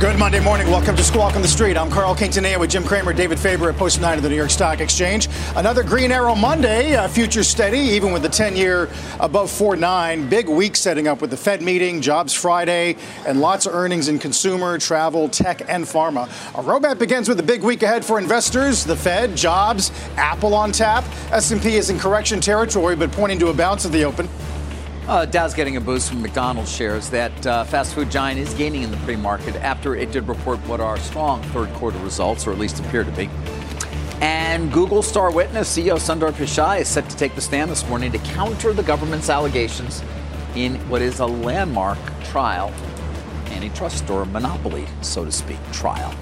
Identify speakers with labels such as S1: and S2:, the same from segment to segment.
S1: Good Monday morning. Welcome to Squawk on the Street. I'm Carl Quintanilla with Jim Cramer, David Faber at Post 9 of the New York Stock Exchange. Another Green Arrow Monday, uh, future steady, even with the 10 year above 4.9. Big week setting up with the Fed meeting, Jobs Friday, and lots of earnings in consumer, travel, tech, and pharma. Our roadmap begins with a big week ahead for investors. The Fed, jobs, Apple on tap. S&P is in correction territory, but pointing to a bounce at the open.
S2: Uh, Dow's getting a boost from McDonald's shares. That uh, fast food giant is gaining in the pre-market after it did report what are strong third quarter results, or at least appear to be. And Google star witness CEO Sundar Pichai is set to take the stand this morning to counter the government's allegations in what is a landmark trial, antitrust or monopoly, so to speak, trial.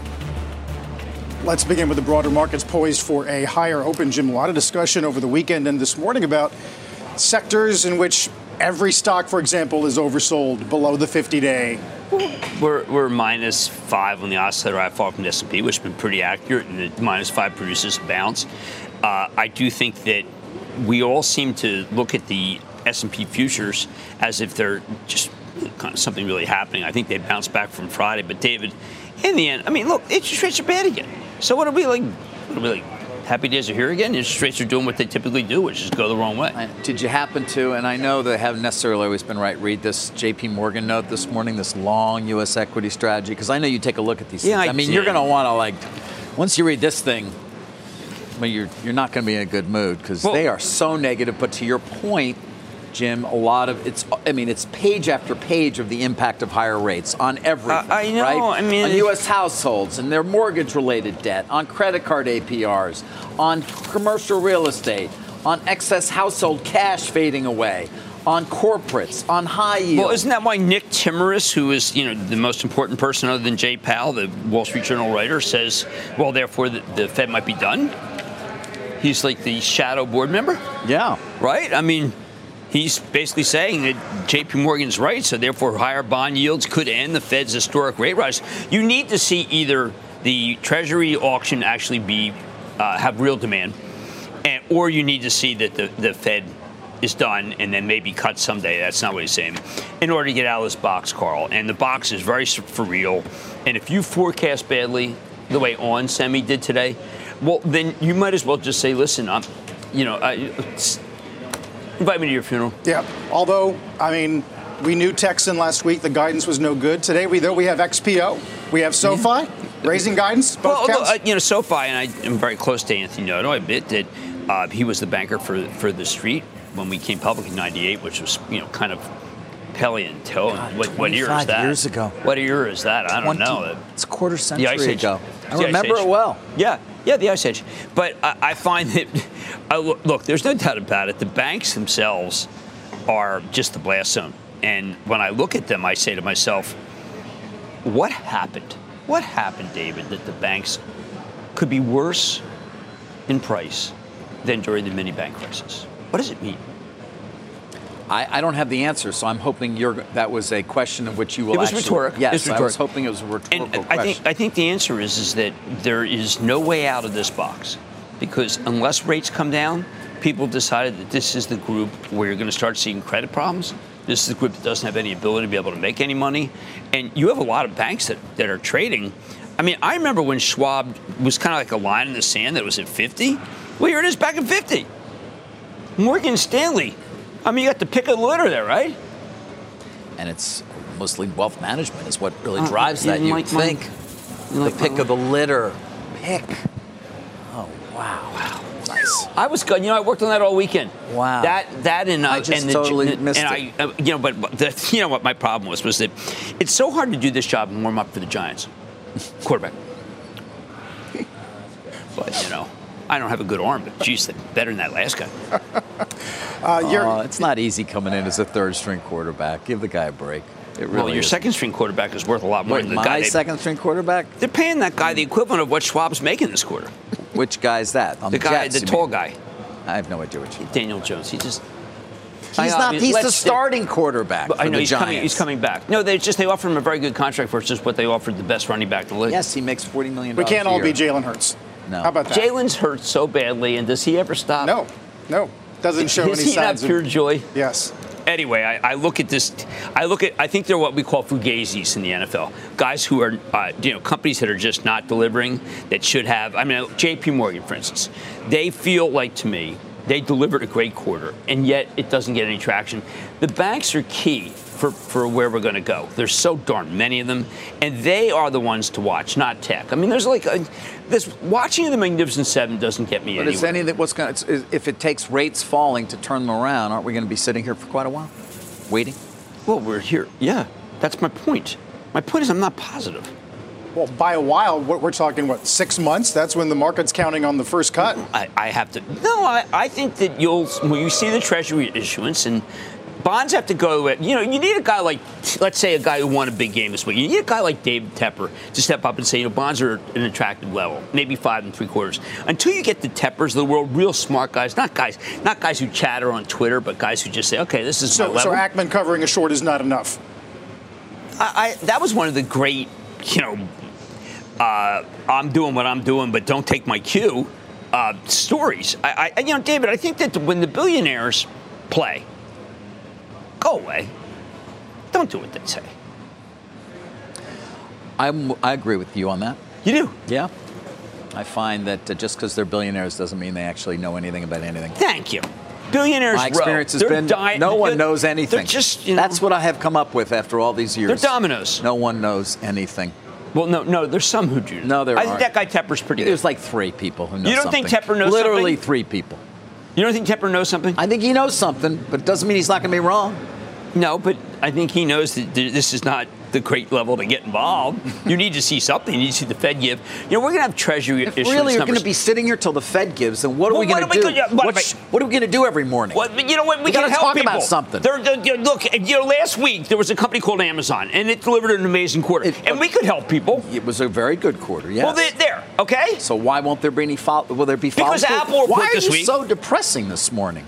S1: Let's begin with the broader markets poised for a higher open. Jim, a lot of discussion over the weekend and this morning about sectors in which every stock, for example, is oversold below the 50-day.
S3: We're, we're minus five on the oscillator I fall from the S&P, which has been pretty accurate, and the minus five produces a bounce. Uh, I do think that we all seem to look at the S&P futures as if they're just kind of something really happening. I think they bounced back from Friday, but David, in the end, I mean, look, interest rates are bad again. So what are we like? What are we like? Happy days are here again. Interest rates are doing what they typically do, which is go the wrong way.
S2: Did you happen to, and I know they haven't necessarily always been right, read this JP Morgan note this morning, this long U.S. equity strategy? Because I know you take a look at these
S3: yeah,
S2: things.
S3: I,
S2: I mean,
S3: did.
S2: you're going to want to, like, once you read this thing, well, you're, you're not going to be in a good mood because well, they are so negative. But to your point, Jim, a lot of it's. I mean, it's page after page of the impact of higher rates on everything.
S3: Uh, I know.
S2: Right?
S3: I mean,
S2: on U.S. households and their mortgage-related debt, on credit card APRs, on commercial real estate, on excess household cash fading away, on corporates, on high yield.
S3: Well, isn't that why Nick Timiraos, who is you know the most important person other than Jay Powell, the Wall Street Journal writer, says, well, therefore the, the Fed might be done. He's like the shadow board member.
S2: Yeah.
S3: Right. I mean he's basically saying that JP Morgan's right, so therefore higher bond yields could end the Fed's historic rate rise. You need to see either the Treasury auction actually be uh, have real demand, and, or you need to see that the, the Fed is done and then maybe cut someday. That's not what he's saying. In order to get out of this box, Carl, and the box is very for real. And if you forecast badly, the way On Semi did today, well, then you might as well just say, listen, I'm, you know, I, Invite me to your funeral.
S1: Yeah. Although, I mean, we knew Texan last week. The guidance was no good. Today, we though we have XPO, we have SoFi raising guidance. Both well,
S3: look, uh, you know, SoFi, and I am very close to Anthony Noto. I admit that uh, he was the banker for for the street when we came public in '98, which was you know kind of paleontole. what, what year is that?
S2: Years ago.
S3: What year is that? I don't 20, know.
S2: It's a quarter century ago. I
S3: the
S2: remember it well.
S3: Yeah, yeah, the ice age. But I, I find that, I, look, there's no doubt about it. The banks themselves are just the blast zone. And when I look at them, I say to myself, what happened? What happened, David, that the banks could be worse in price than during the mini bank crisis? What does it mean?
S2: I, I, don't have the answer, so I'm hoping that was a question of which you will.
S3: It was
S2: actually,
S3: rhetorical.
S2: Yes,
S3: was rhetorical.
S2: I was hoping it was a rhetorical
S3: and
S2: question.
S3: I think I think the answer is is that there is no way out of this box, because unless rates come down, people decided that this is the group where you're going to start seeing credit problems. This is the group that doesn't have any ability to be able to make any money, and you have a lot of banks that, that are trading. I mean, I remember when Schwab was kind of like a line in the sand that was at 50. Well, here it is back at 50. Morgan Stanley I mean, you got the pick of the litter there, right?
S2: And it's mostly wealth management is what really uh, drives
S3: you
S2: that. You
S3: like my-
S2: think
S3: you
S2: the
S3: like
S2: pick of the litter, pick. Wow, wow, nice.
S3: I was good. You know, I worked on that all weekend.
S2: Wow.
S3: That that and uh,
S2: I just
S3: and the,
S2: totally
S3: and
S2: missed
S3: I, uh, you know, but, but the, you know what my problem was was that it's so hard to do this job and warm up for the Giants, quarterback. but you know, I don't have a good arm, but geez, better than that last guy.
S1: Uh, you're,
S2: Uh, it's not easy coming in as a third string quarterback. Give the guy a break. It really
S3: well, your
S2: is.
S3: second string quarterback is worth a lot more
S2: Wait,
S3: than the
S2: my
S3: guy. They,
S2: second string quarterback?
S3: they're paying that guy the equivalent of what Schwab's making this quarter.
S2: Which guy's that? On
S3: The guy,
S2: Jets,
S3: the tall
S2: mean?
S3: guy,
S2: I have no idea what you.
S3: Daniel Jones. He just.
S2: He's
S3: I,
S2: not. He's the
S3: let's-
S2: starting quarterback.
S3: But I know
S2: the
S3: he's
S2: Giants.
S3: coming. He's coming back. No, they just they offered him a very good contract versus what they offered the best running back in the league.
S2: Yes, he makes forty million.
S1: we can't
S2: a
S1: all be. Jalen Hurts.
S2: No.
S1: How about that?
S3: Jalen's hurt so badly, and does he ever stop?
S1: No, no, doesn't show
S3: Is
S1: any
S3: he not
S1: signs
S3: pure
S1: of.
S3: joy?
S1: Yes.
S3: Anyway, I, I look at this. I look at. I think they're what we call fugazis in the NFL. Guys who are, uh, you know, companies that are just not delivering. That should have. I mean, J.P. Morgan, for instance, they feel like to me they delivered a great quarter, and yet it doesn't get any traction. The banks are key for, for where we're going to go. There's so darn many of them, and they are the ones to watch, not tech. I mean, there's like a, this watching the Magnificent Seven doesn't get me
S2: But is
S3: anywhere.
S2: any that what's going if it takes rates falling to turn them around? Aren't we going to be sitting here for quite a while, waiting?
S3: well, we're here. Yeah, that's my point. My point is, I'm not positive.
S1: Well, by a while, what we're talking, what, six months? That's when the market's counting on the first cut.
S3: I, I have to. No, I, I think that you'll when you see the Treasury issuance and bonds have to go. You know, you need a guy like, let's say, a guy who won a big game this week. You need a guy like David Tepper to step up and say, you know, bonds are an attractive level, maybe five and three quarters. Until you get the Teppers of the world, real smart guys, not guys, not guys who chatter on Twitter, but guys who just say, okay, this is my
S1: So,
S3: level.
S1: so Ackman covering a short is not enough.
S3: I, I, that was one of the great, you know, uh, I'm doing what I'm doing, but don't take my cue uh, stories. I, I, you know, David, I think that when the billionaires play, go away. Don't do what they say.
S2: I'm, I agree with you on that.
S3: You do.
S2: Yeah. I find that uh, just because they're billionaires doesn't mean they actually know anything about anything.
S3: Thank you. Billionaires.
S2: My experience
S3: row.
S2: has
S3: They're
S2: been
S3: di-
S2: no one knows anything.
S3: Just, you know,
S2: That's what I have come up with after all these years.
S3: They're dominoes.
S2: No one knows anything.
S3: Well, no, no. There's some who do.
S2: No, there
S3: I think
S2: aren't.
S3: that guy Tepper's pretty good.
S2: There's like three people who know
S3: You don't
S2: something.
S3: think Tepper knows
S2: Literally
S3: something?
S2: three people.
S3: You don't think Tepper knows something?
S2: I think he knows something, but it doesn't mean he's not going to be wrong.
S3: No, but I think he knows that this is not the great level to get involved. you need to see something. You need to see the Fed give. You know, we're going to have Treasury
S2: If
S3: issuance
S2: really you're going to be sitting here till the Fed gives, then what are
S3: Well,
S2: we going to do?
S3: we gonna- what-
S2: What, sh- what are we going to do every morning?
S3: Well, you know what? We,
S2: We gotta talk
S3: people.
S2: about something.
S3: They're- they're- know, look, you know, last week there was a company called Amazon, and it delivered an amazing quarter,
S2: It-
S3: and we could help people.
S2: It was a very good quarter. Yes.
S3: Well, they're there, okay?
S2: so why won't there be any follow? Will there be
S3: Because
S2: follow-
S3: Apple
S2: Why are you
S3: week-
S2: so depressing this morning?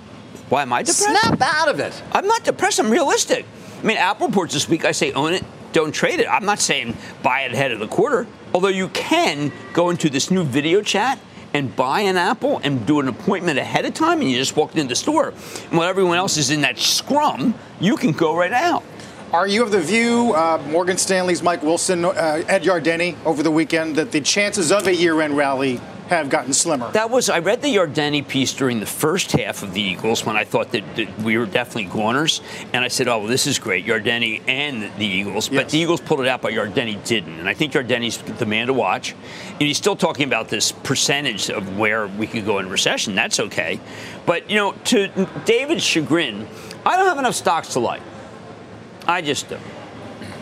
S3: Why am I depressed?
S2: Snap out of it.
S3: I'm not depressed. I'm realistic. I mean, Apple reports this week. I say own it, don't trade it. I'm not saying buy it ahead of the quarter. Although you can go into this new video chat and buy an Apple and do an appointment ahead of time, and you just walk into the store. And while everyone else is in that scrum, you can go right out.
S1: Are you of the view, uh, Morgan Stanley's Mike Wilson, uh, Ed Yardeni over the weekend, that the chances of a year-end rally have gotten slimmer?
S3: That was I read the Yardeni piece during the first half of the Eagles when I thought that, that we were definitely goners, and I said, "Oh, well, this is great, Yardeni and the Eagles." But
S1: Yes.
S3: the Eagles pulled it out, but Yardeni didn't, and I think Yardeni's the man to watch. And he's still talking about this percentage of where we could go in recession. That's okay, but you know, to David's chagrin, I don't have enough stocks to like. I just don't.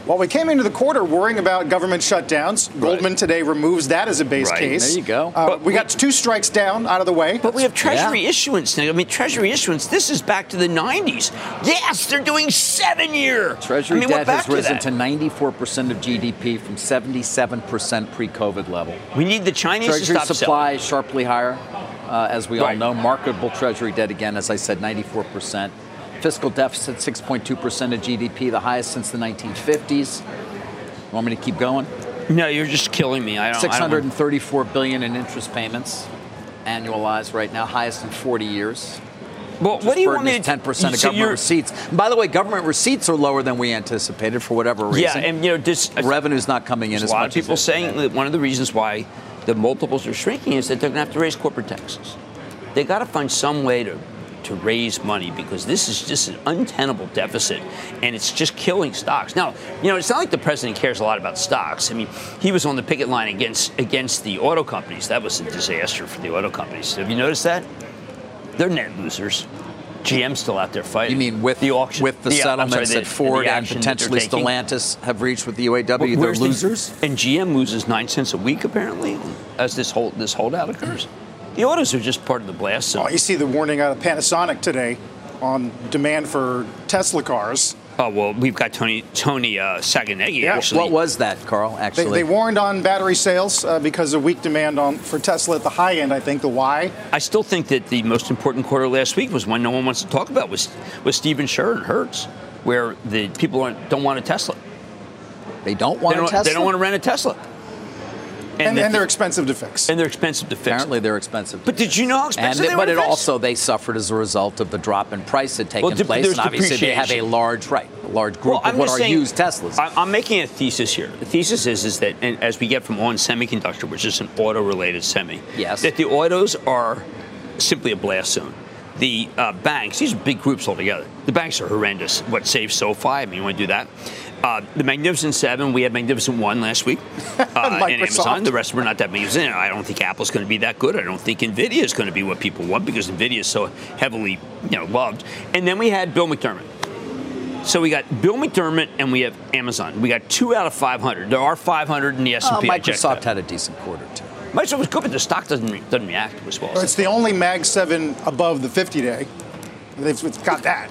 S1: Well, we came into the quarter worrying about government shutdowns. Goldman today removes that as a base
S3: Right.
S1: case.
S2: There you go.
S1: Uh,
S3: But
S1: we got two strikes down out of the way.
S3: But we have Treasury
S2: Yeah.
S3: issuance now. I mean, Treasury issuance. This is back to the '90s. Yes, they're doing seven-year.
S2: Treasury
S3: I mean,
S2: debt has risen
S3: that.
S2: to 94% of GDP from 77% pre-COVID level.
S3: We need the Chinese
S2: Treasury
S3: to stop
S2: supply is sharply higher, uh, as we all know. Marketable Treasury debt, again, as I said, 94%. Fiscal deficit, 6.2% of GDP, the highest since the 1950s. Want me to keep going?
S3: No, you're just killing me. I don't. I don't
S2: 634 billion in interest payments, annualized right now, highest in 40 years.
S3: well, what do you want me to?
S2: 10% of
S3: so
S2: government receipts. And by the way, government receipts are lower than we anticipated for whatever reason.
S3: Yeah, and you know, this,
S2: revenue's not coming in as
S3: a lot of people saying that one of the reasons why the multiples are shrinking is that they're going to have to raise corporate taxes. They got to find some way to to raise money because this is just an untenable deficit and it's just killing stocks. Now, you know, it's not like the president cares a lot about stocks. I mean, he was on the picket line against against the auto companies. That was a disaster for the auto companies. Have you noticed that? They're net losers. GM's still out there fighting.
S2: You mean with
S3: the auction,
S2: with the
S3: yeah,
S2: settlements
S3: sorry,
S2: that Ford and
S3: that
S2: potentially? Stellantis have reached with the UAW?
S3: Well,
S2: They're
S3: where's the-
S2: losers.
S3: and GM loses nine cents a week apparently as this hold this holdout occurs. The autos are just part of the blast zone.
S1: Oh, you see the warning out of Panasonic today on demand for Tesla cars.
S3: Oh well, we've got Tony Tony uh, Sacconaghi
S1: Yeah,
S3: actually.
S2: What was that, Carl?
S1: They,
S2: Actually,
S1: they warned on battery sales uh, because of weak demand on for Tesla at the high end. I think the why.
S3: I still think that the most important quarter last week was one no one wants to talk about was was Stephen Scherr and Hertz, where the people aren't, don't want a Tesla.
S2: they don't
S3: They
S2: want
S3: don't,
S2: a Tesla.
S3: they don't want to rent a Tesla.
S1: And,
S3: the-
S1: and they're expensive to fix.
S3: and they're expensive to fix.
S2: Apparently, they're expensive.
S3: But did you know how
S2: and
S3: expensive
S2: they-
S3: they
S2: but it
S3: fix?
S2: also they suffered as a result of the drop in price that taken
S3: Well,
S2: place, and obviously they have a large right, a large group
S3: Well,
S2: of what are
S3: saying-
S2: used Teslas.
S3: I'm making a thesis here. The thesis is is that and as we get from on semiconductor, which is an auto-related semi,
S2: Yes.
S3: that the autos are simply a blast zone. The uh, banks, these are big groups altogether. The banks are horrendous. What saves SoFi? I mean, you want to do that? Uh, the Magnificent Seven, we had Magnificent One last week, uh, and Amazon. The rest were not that magnificent. I don't think Apple's going to be that good. I don't think Nvidia is going to be what people want because Nvidia is so heavily, you know, loved. And then we had Bill McDermott. So we got Bill McDermott and we have Amazon. We got two out of 500. There are 500 in the S&P.
S2: Uh, Microsoft had a decent quarter too.
S3: Microsoft was good, but the stock doesn't re- doesn't react as well.
S1: It's the only Mag 7 above the 50 day. They've got that.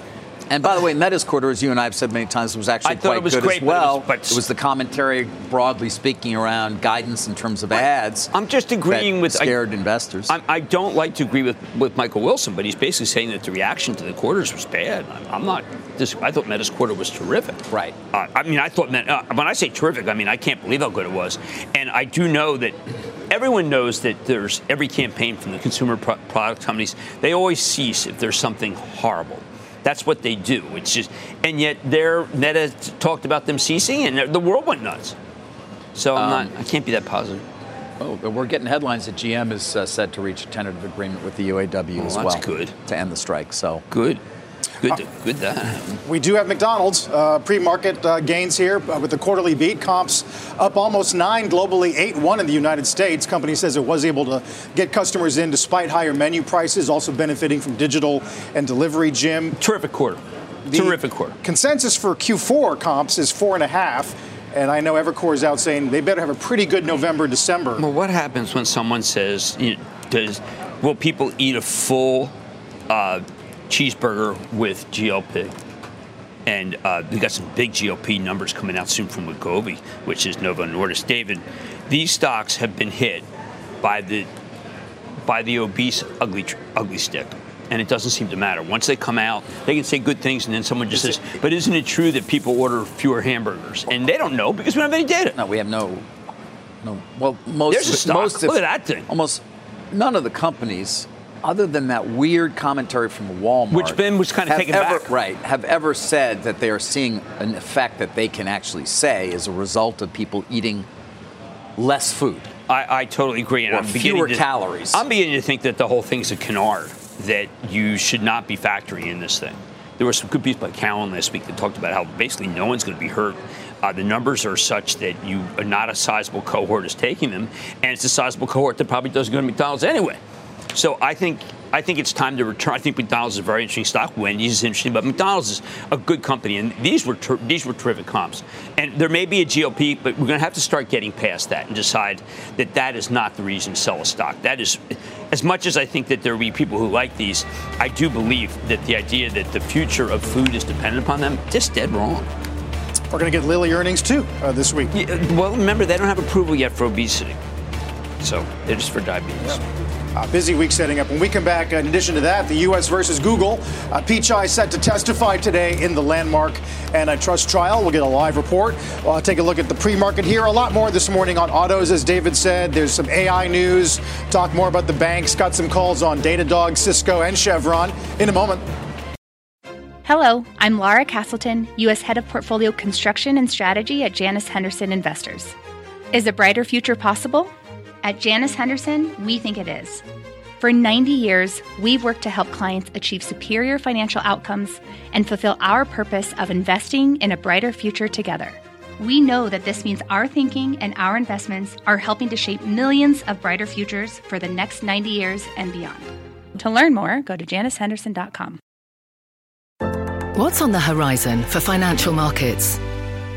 S2: And by the way, Meta's quarter, as you and I have said many times, was actually
S3: I thought
S2: quite
S3: it was
S2: good
S3: great,
S2: as
S3: but it was-
S2: well.
S3: but-
S2: it was the commentary, broadly speaking, around guidance in terms of ads.
S3: I'm just agreeing with I-
S2: scared investors.
S3: I'm, I don't like to agree with, with Michael Wilson, but he's basically saying that the reaction to the quarters was bad. I'm, I'm not. This, I thought Meta's quarter was terrific.
S2: Right.
S3: Uh, I mean, I thought Meta, uh, when I say terrific, I mean I can't believe how good it was. And I do know that everyone knows that there's every campaign from the consumer pro- product companies. They always cease if there's something horrible. That's what they do. It's just, and yet their Meta talked about them ceasing, and the world went nuts. So I'm
S2: Um,
S3: not. I can't be that positive.
S2: oh, we're getting headlines that GM is uh, said to reach a tentative agreement with the UAW as
S3: that's
S2: well
S3: good.
S2: to end the strike. So
S3: Good. Good. to- good that.
S1: We do have McDonald's uh, pre-market uh, gains here uh, with the quarterly beat. Comps up almost nine globally, eight one in the United States. Company says it was able to get customers in despite higher menu prices, also benefiting from digital and delivery. Jim,
S3: Terrific quarter.
S1: The
S3: Terrific quarter.
S1: Consensus for Q4 comps is four and a half, and I know Evercore is out saying they better have a pretty good November, December.
S3: Well, what happens when someone says, you know, "Does will people eat a full uh, cheeseburger with GLP?" And uh, we got some big GLP numbers coming out soon from Wegovy, which is Novo Nordisk. David, these stocks have been hit by the by the obese ugly ugly stick. And it doesn't seem to matter. Once they come out, they can say good things, and then someone just says, "But isn't it true that people order fewer hamburgers?" And they don't know because we don't have any data.
S2: no, we have no, no. Well, most
S3: There's a stock.
S2: most
S3: Look at that thing.
S2: Almost none of the companies, other than that weird commentary from Walmart,
S3: Which Ben was kinda
S2: have
S3: taken
S2: ever,
S3: back.
S2: Right, have ever said that they are seeing an effect that they can actually say as a result of people eating less food.
S3: I, I totally agree. And
S2: Or
S3: I'm
S2: fewer
S3: to,
S2: calories.
S3: I'm beginning to think that the whole thing's a canard, that you should not be factoring in this thing. There was some good piece by Cowen last week that talked about how basically no one's going to be hurt. Uh, the numbers are such that you are not a sizable cohort is taking them, and it's a sizable cohort that probably doesn't go to McDonald's anyway. So I think I think it's time to return. I think McDonald's is a very interesting stock. Wendy's is interesting, but McDonald's is a good company, and these were ter- these were terrific comps. And there may be a GLP, but we're going to have to start getting past that and decide that that is not the reason to sell a stock. That is, as much as I think that there will be people who like these, I do believe that the idea that the future of food is dependent upon them, just dead wrong.
S1: We're going to get Lilly earnings too uh, this week.
S3: Yeah, well, remember they don't have approval yet for obesity, so they're just for diabetes.
S1: Uh, busy week setting up. When we come back, in addition to that, the U.S. versus Google. Uh, Pichai set to testify today in the landmark antitrust trial. We'll get a live report. We'll take a look at the pre-market here. A lot more this morning on autos, as David said. There's some AI news. Talk more about the banks. Got some calls on Datadog, Cisco, and Chevron in a moment.
S4: Hello, I'm Laura Castleton, U.S. Head of Portfolio Construction and Strategy at Janus Henderson Investors. Is a brighter future possible? At Janus Henderson, we think it is. For 90 years, we've worked to help clients achieve superior financial outcomes and fulfill our purpose of investing in a brighter future together. We know that this means our thinking and our investments are helping to shape millions of brighter futures for the next 90 years and beyond. To learn more, go to janushenderson.com.
S5: What's on the horizon for financial markets?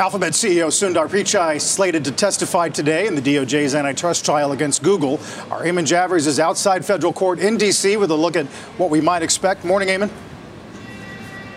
S1: Alphabet CEO Sundar Pichai slated to testify today in the DOJ's antitrust trial against Google. Our Eamon Javers is outside federal court in D.C. with a look at what we might expect. Morning, Eamon.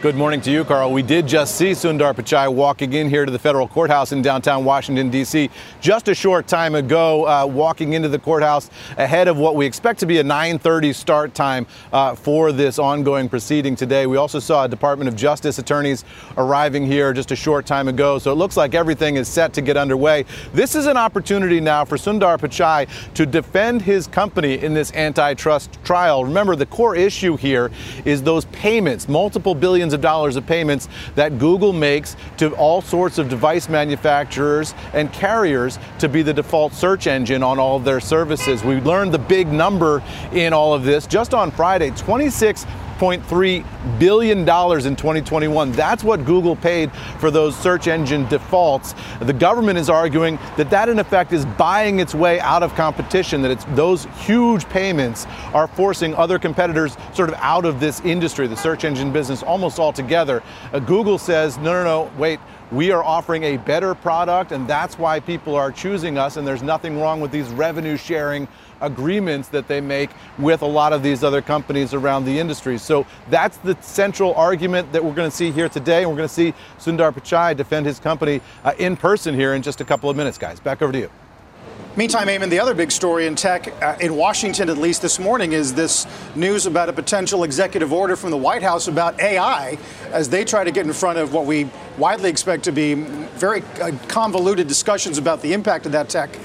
S6: Good morning to you, Carl. We did just see Sundar Pichai walking in here to the federal courthouse in downtown Washington, D.C. just a short time ago, uh, walking into the courthouse ahead of what we expect to be a 9.30 start time uh, for this ongoing proceeding today. We also saw Department of Justice attorneys arriving here just a short time ago, so it looks like everything is set to get underway. This is an opportunity now for Sundar Pichai to defend his company in this antitrust trial. Remember, the core issue here is those payments, multiple billions of dollars of payments that Google makes to all sorts of device manufacturers and carriers to be the default search engine on all of their services. We learned the big number in all of this just on Friday 26 $6.3 billion in 2021. That's what Google paid for those search engine defaults. The government is arguing that that, in effect, is buying its way out of competition, that it's those huge payments are forcing other competitors sort of out of this industry, the search engine business, almost altogether. Uh, Google says, no, no, no, wait we are offering a better product, and that's why people are choosing us. And there's nothing wrong with these revenue sharing agreements that they make with a lot of these other companies around the industry. So that's the central argument that we're going to see here today. And we're going to see Sundar Pichai defend his company uh, in person here in just a couple of minutes, guys. Back over to you.
S1: Meantime, Eamon, the other big story in tech, uh, in Washington at least this morning, is this news about a potential executive order from the White House about AI as they try to get in front of what we widely expect to be very uh, convoluted discussions about the impact of that tech.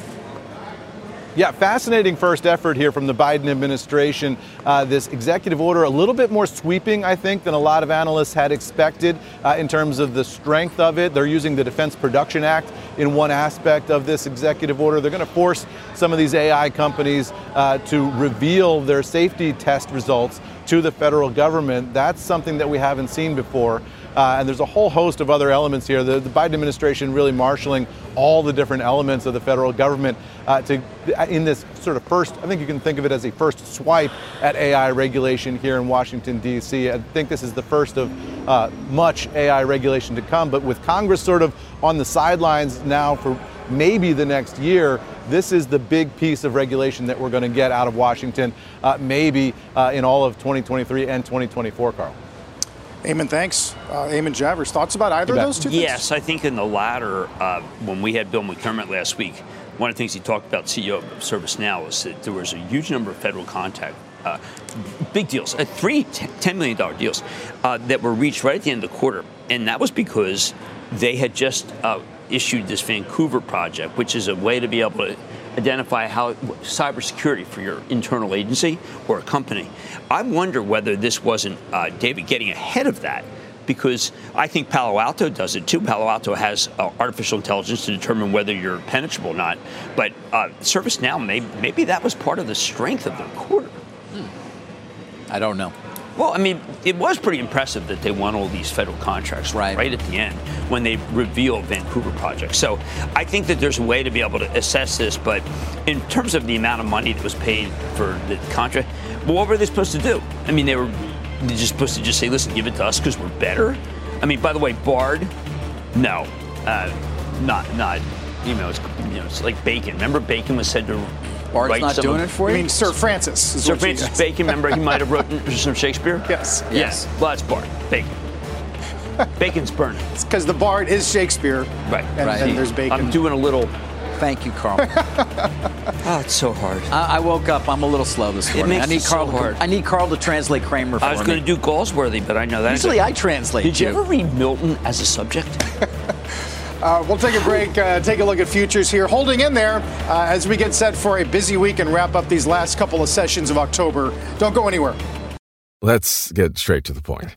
S6: Yeah, fascinating first effort here from the Biden administration. Uh, this executive order, a little bit more sweeping, I think, than a lot of analysts had expected uh, in terms of the strength of it. They're using the Defense Production Act in one aspect of this executive order. They're going to force some of these AI companies uh, to reveal their safety test results to the federal government. That's something that we haven't seen before. Uh, and there's a whole host of other elements here. The, the, Biden administration really marshaling all the different elements of the federal government uh, to in this sort of first. I think you can think of it as a first swipe at AI regulation here in Washington D.C. I think this is the first of uh, much AI regulation to come. But with Congress sort of on the sidelines now for maybe the next year, this is the big piece of regulation that we're going to get out of Washington, uh, maybe uh, in all of 2023 and 2024, Carl.
S1: Eamon, thanks. Uh, Eamon Javers, thoughts about either of those two things?
S3: Yes, I think in the latter, uh, when we had Bill McDermott last week, one of the things he talked about, CEO of ServiceNow, was that there was a huge number of federal contact, uh, big deals, uh, three $10 million deals uh, that were reached right at the end of the quarter. And that was because they had just uh, issued this Vancouver project, which is a way to be able to identify how cybersecurity for your internal agency or a company. I wonder whether this wasn't uh, David getting ahead of that because I think Palo Alto does it too. Palo Alto has uh, artificial intelligence to determine whether you're penetrable or not. But uh, ServiceNow, maybe, maybe that was part of the strength of their quarter.
S2: Hmm. I don't know.
S3: Well, I mean, it was pretty impressive that they won all these federal contracts right, right at the end when they revealed Vancouver project. So I think that there's a way to be able to assess this, but in terms of the amount of money that was paid for the contract, well, what were they supposed to do? I mean, they were just supposed to just say, listen, give it to us because we're better. I mean, by the way, Bard, no, uh, not not. You know, it's, you know, it's like Bacon. Remember, Bacon was said to
S2: Bart's not doing it for you?
S1: I mean, Sir Francis.
S3: Sir Francis Bacon, remember he might have written some Shakespeare?
S1: Yes.
S3: Yes. Yeah. Well, that's Bart. Bacon. Bacon's burning.
S1: It's because the Bard is Shakespeare.
S3: Right.
S1: And,
S3: right.
S1: and there's Bacon.
S3: I'm doing a little
S2: Thank you, Carl.
S3: oh, it's so hard.
S2: I, I, woke up. I'm a little slow this morning.
S3: I
S2: need
S3: Carl.
S2: So
S3: hard.
S2: I need Carl to translate Cramer.
S3: I was going to do Galsworthy, but I know that.
S2: Usually, I translate.
S3: Did you, you ever read Milton as a subject?
S1: Uh, we'll take a break, uh, take a look at futures here. Holding in there uh, as we get set for a busy week and wrap up these last couple of sessions of October. Don't go anywhere.
S7: Let's get straight to the point.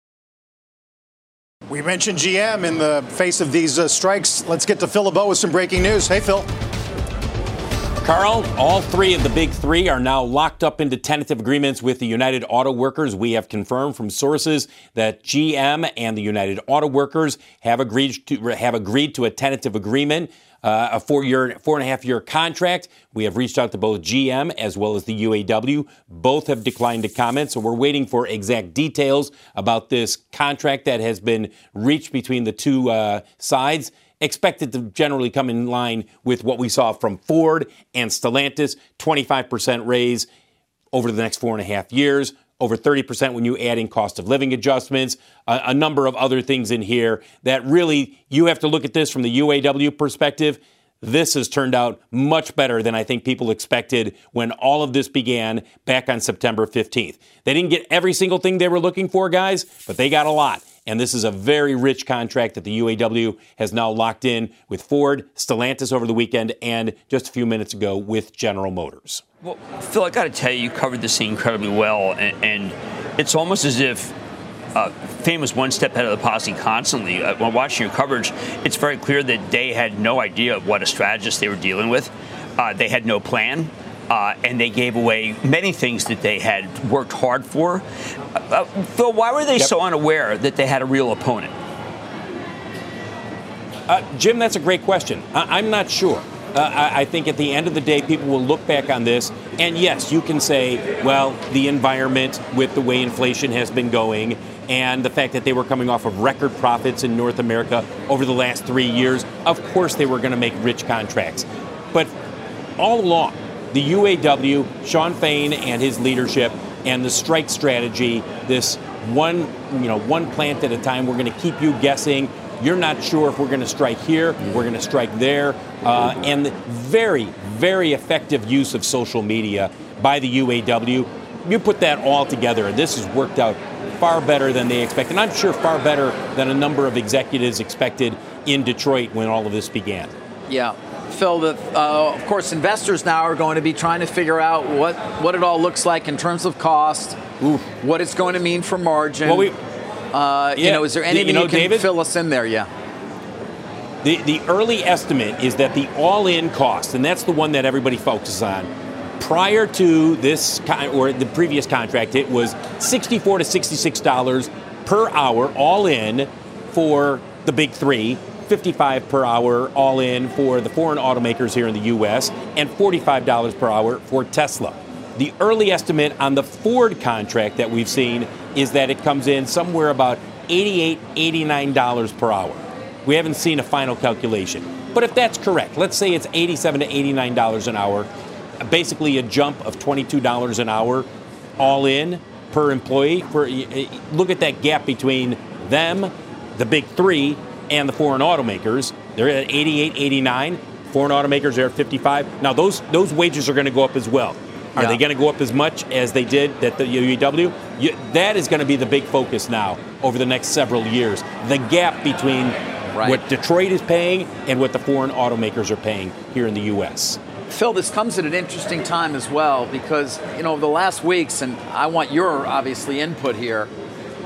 S1: We mentioned GM in the face of these uh, strikes. Let's get to Phil LeBeau with some breaking news. Hey, Phil.
S8: Carl, all three of the big three are now locked up into tentative agreements with the United Auto Workers. We have confirmed from sources that GM and the United Auto Workers have agreed to have agreed to a tentative agreement uh, a four year, four and a half year contract. We have reached out to both GM as well as the UAW. Both have declined to comment, so we're waiting for exact details about this contract that has been reached between the two uh, sides. Expected to generally come in line with what we saw from Ford and Stellantis 25% raise over the next four and a half years over 30% when you add in cost of living adjustments, a, a, number of other things in here that really you have to look at this from the UAW perspective. This has turned out much better than I think people expected when all of this began back on September 15th. They didn't get every single thing they were looking for, guys, but they got a lot. And this is a very rich contract that the UAW has now locked in with Ford, Stellantis over the weekend, and just a few minutes ago with General Motors.
S3: Well, Phil, I got to tell you, you covered this incredibly well, and, and it's almost as if uh, famous one step ahead of the posse constantly. Uh, watching your coverage, it's very clear that they had no idea what a strategist they were dealing with. Uh, they had no plan. Uh, and they gave away many things that they had worked hard for. Uh, uh, Phil, why were they yep. so unaware that they had a real opponent?
S8: Uh, Jim, that's a great question. I- am not sure. Uh, I-, I think at the end of the day, people will look back on this, and yes, you can say, well, the environment with the way inflation has been going and the fact that they were coming off of record profits in North America over the last three years, of course they were going to make rich contracts. But all along, the UAW, Shawn Fain and his leadership, and the strike strategy, this one, you know, one plant at a time, we're going to keep you guessing. You're not sure if we're going to strike here, we're going to strike there, uh, and very, very effective use of social media by the UAW. You put that all together, and this has worked out far better than they expected. And I'm sure far better than a number of executives expected in Detroit when all of this began.
S2: Yeah, Phil, that uh, of course, investors now are going to be trying to figure out what, what it all looks like in terms of cost, Ooh. what it's going to mean for margin. Well, we, uh, yeah, you know, is there anything you, know, you can David, fill us in there? Yeah.
S8: The, the early estimate is that the all-in cost, and that's the one that everybody focuses on, prior to this con- or the previous contract, it was 64 to 66 dollars per hour, all in, for the big three. 55 per hour all in for the foreign automakers here in the US and $45 per hour for Tesla. The early estimate on the Ford contract that we've seen is that it comes in somewhere about $88, $89 per hour. We haven't seen a final calculation. But if that's correct, let's say it's 87 to $89 an hour, basically a jump of $22 an hour all in per employee. For, look at that gap between them, the big three, and the foreign automakers. They're at 88, 89. Foreign automakers are at 55. Now those those wages are going to go up as well. Are yeah. they going to go up as much as they did at the UAW? You, that is going to be the big focus now over the next several years. The gap between right. what Detroit is paying and what the foreign automakers are paying here in the U.S.
S2: Phil, this comes at an interesting time as well because, you know, the last weeks, and I want your obviously input here,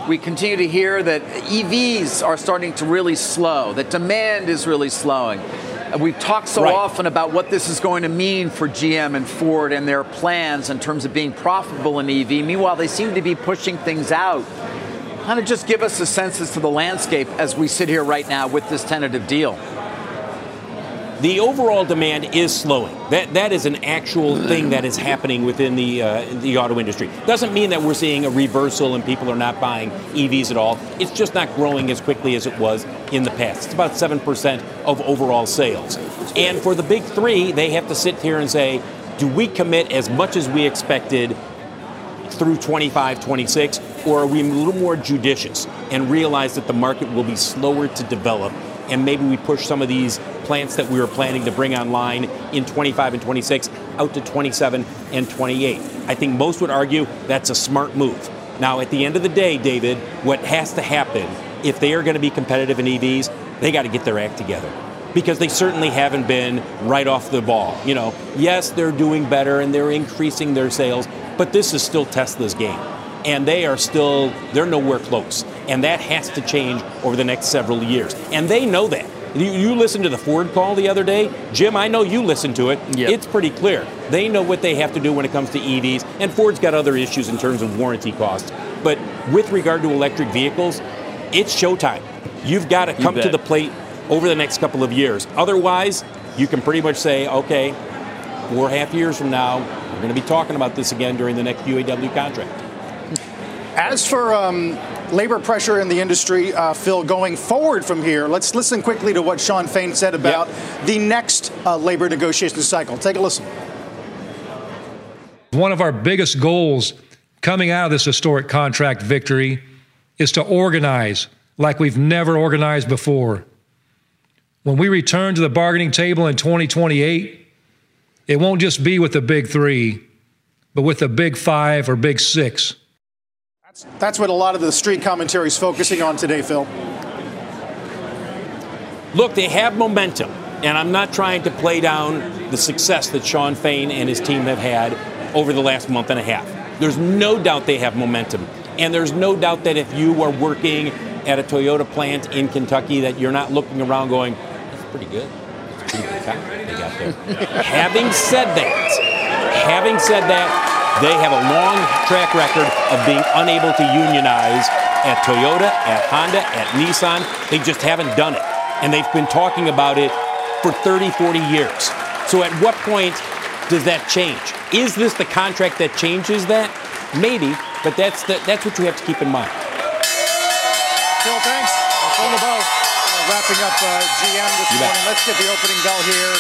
S2: we continue to hear that EVs are starting to really slow, that demand is really slowing. We've talked so right. often about what this is going to mean for GM and Ford and their plans in terms of being profitable in EV. Meanwhile, they seem to be pushing things out. Kind of just give us a sense as to the landscape as we sit here right now with this tentative deal
S8: the overall demand is slowing. That that is an actual thing that is happening within the uh, the auto industry. Doesn't mean that we're seeing a reversal and people are not buying EVs at all. It's just not growing as quickly as it was in the past. It's about seven percent of overall sales. And for the big three, they have to sit here and say, do we commit as much as we expected through 25, 26, or are we a little more judicious and realize that the market will be slower to develop and maybe we push some of these plants that we were planning to bring online in 25 and 26 out to 27 and 28. I think most would argue that's a smart move. Now, at the end of the day, David, what has to happen if they are going to be competitive in EVs, they got to get their act together because they certainly haven't been right off the ball. You know, yes, they're doing better and they're increasing their sales, but this is still Tesla's game. And they are still, they're nowhere close. And that has to change over the next several years. And they know that. You, you listened to the Ford call the other day. Jim, I know you listened to it. Yep. It's pretty clear. They know what they have to do when it comes to EVs, and Ford's got other issues in terms of warranty costs. But with regard to electric vehicles, it's showtime. You've got to come to the plate over the next couple of years. Otherwise, you can pretty much say, okay, four and a half years from now, we're going to be talking about this again during the next UAW contract.
S1: As for um, labor pressure in the industry, uh, Phil, going forward from here, let's listen quickly to what Shawn Fain said about yep. the next uh, labor negotiation cycle. Take a listen.
S9: One of our biggest goals coming out of this historic contract victory is to organize like we've never organized before. When we return to the bargaining table in 2028, it won't just be with the big three, but with the big five or big six.
S1: That's what a lot of the street commentary is focusing on today, Phil.
S8: Look, they have momentum, and I'm not trying to play down the success that Shawn Fain and his team have had over the last month and a half. There's no doubt they have momentum, and there's no doubt that if you are working at a Toyota plant in Kentucky, that you're not looking around going, "That's pretty good." Pretty good they got there. having said that, having said that, they have a long track record of being unable to unionize at Toyota, at Honda, at Nissan. They just haven't done it. And they've been talking about it for 30, 40 years. So at what point does that change? Is this the contract that changes that? Maybe, but that's the, that's what you have to keep in mind.
S1: Phil, thanks. Phil LeBeau, uh, wrapping up uh, GM this morning. Let's get the opening bell here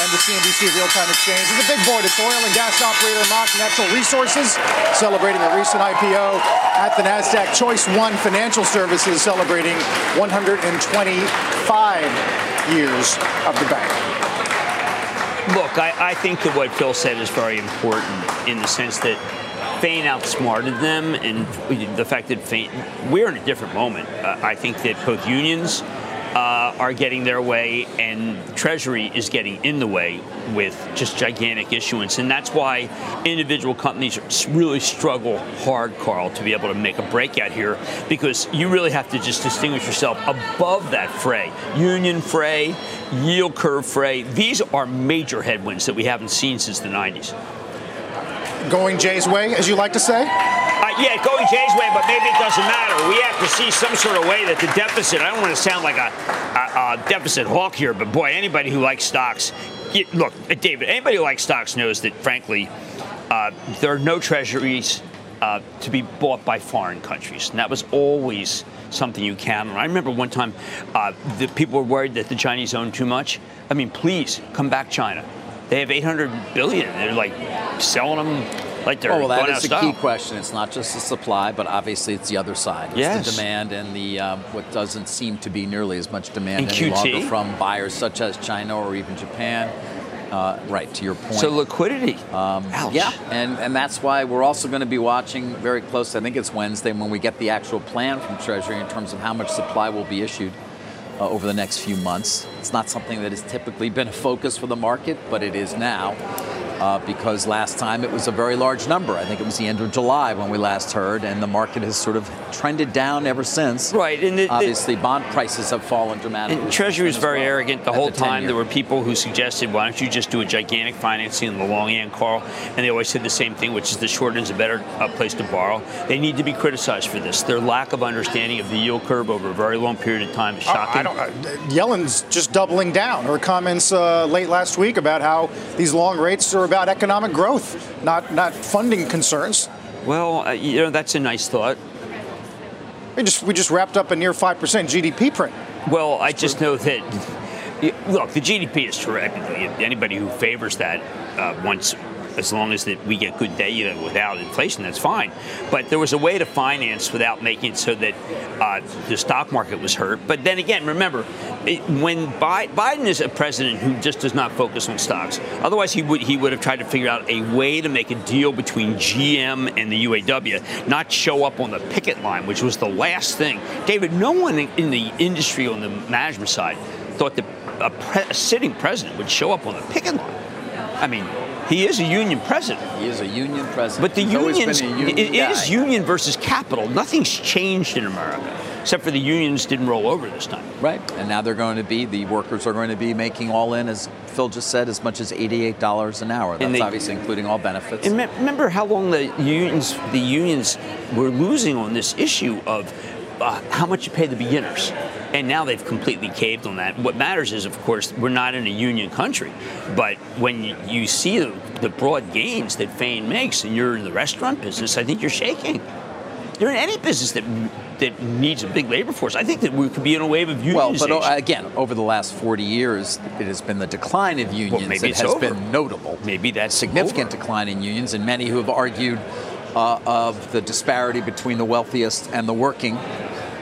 S1: and the CNBC Real-Time Exchange. It's a big board. It's oil and gas operator Mach Natural Resources celebrating a recent IPO at the NASDAQ. Choice One Financial Services celebrating 125 years of the bank.
S3: Look, I, I think that what Phil said is very important in the sense that Fain outsmarted them, and the fact that Fain, we're in a different moment. Uh, I think that both unions uh, are getting their way, and Treasury is getting in the way with just gigantic issuance. And that's why individual companies really struggle hard, Carl, to be able to make a breakout here because you really have to just distinguish yourself above that fray. Union fray, yield curve fray, these are major headwinds that we haven't seen since the 90s.
S1: Going Jay's way, as you like to say?
S3: Uh, yeah, going Jay's way, but maybe it doesn't matter. We have to see some sort of way that the deficit. I don't want to sound like a, a, a deficit hawk here, but boy, anybody who likes stocks, you, look, David. Anybody who likes stocks knows that, frankly, uh, there are no treasuries uh, to be bought by foreign countries, and that was always something you can. on. I remember one time uh, the people were worried that the Chinese owned too much. I mean, please come back, China. They have 800 billion. They're like selling them like they're
S2: oh, well, that
S3: is
S2: the key question. It's not just the supply, but obviously it's the other side. It's
S3: yes.
S2: the demand and the um, what doesn't seem to be nearly as much demand
S3: and
S2: any
S3: QT?
S2: longer from buyers such as China or even Japan. Uh, right to your point.
S3: So liquidity.
S2: Um, yeah, and and that's why we're also going to be watching very close. I think it's Wednesday when we get the actual plan from Treasury in terms of how much supply will be issued. uh, over the next few months. It's not something that has typically been a focus for the market, but it is now uh, because last time it was a very large number. I think it was the end of July when we last heard, and the market has sort of trended down ever since.
S3: Right, and it,
S2: obviously bond prices have fallen dramatically.
S3: And Treasury was very well arrogant the whole
S2: the
S3: time. There were people who suggested, "Why don't you just do a gigantic financing in the long end, Carl?" And they always said the same thing, which is the short end is a better uh, place to borrow. They need to be criticized for this. Their lack of understanding of the yield curve over a very long period of time is shocking.
S1: Uh, Yellen's just doubling down. Her comments uh, late last week about how these long rates are about economic growth not not funding concerns.
S3: Well, uh, you know that's a nice thought.
S1: We just we just wrapped up a near five percent GDP print.
S3: Well, I just know that. Look, the GDP is terrific. Anybody who favors that uh, wants as long as that we get good data without inflation, that's fine. But there was a way to finance without making it so that uh, the stock market was hurt. But then again, remember, it, when Biden is a president who just does not focus on stocks, otherwise he would he would have tried to figure out a way to make a deal between GM and the UAW, not show up on the picket line, which was the last thing. David, no one in the industry on the management side thought that a, pre- a sitting president would show up on the picket line. I mean, he is a union president.
S2: He is a union president.
S3: But the unions,
S2: union
S3: it is union versus capital. Nothing's changed in America, except for the unions didn't roll over this time.
S2: Right. And now they're going to be, the workers are going to be making all in, as Phil just said, as much as $88 an hour. That's they, obviously including all benefits.
S3: And remember how long the unions, the unions were losing on this issue of uh, how much you pay the beginners. And now they've completely caved on that. What matters is, of course, we're not in a union country. But when you, you see the, the, broad gains that Fain makes, and you're in the restaurant business, I think you're shaking. You're in any business that that needs a big labor force. I think that we could be in a wave of unionization.
S2: Well, but again, over the last 40 years, it has been the decline of unions
S3: well, that
S2: has
S3: over.
S2: been notable.
S3: Maybe that's
S2: significant
S3: over.
S2: decline in unions, and many who have argued uh, of the disparity between the wealthiest and the working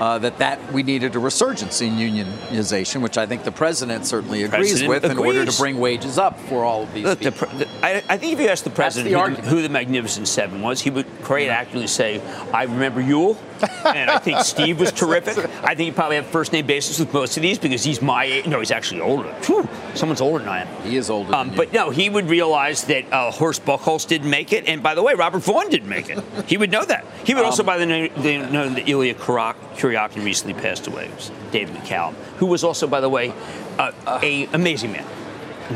S2: uh, that that we needed a resurgence in unionization, which I think the president certainly agrees
S3: president
S2: with
S3: agrees.
S2: in order to bring wages up for all of these
S3: Look,
S2: people.
S3: The, the, I, I, think if you asked the president
S2: the
S3: who, who, the Magnificent Seven was, he would quite accurately say, "I remember Yul." and I think Steve was terrific. I think he probably have first name basis with most of these because he's my age. No, he's actually older. Whew, someone's older than I am.
S2: He is older.
S3: Um, but no, he would realize that uh, Horst Buchholz didn't make it, and by the way, Robert Vaughn didn't make it. He would know that. He would um, also, by the name, know that Ilya Kuryakin recently passed away. Was David McCallum, who was also, by the way, uh, a amazing man.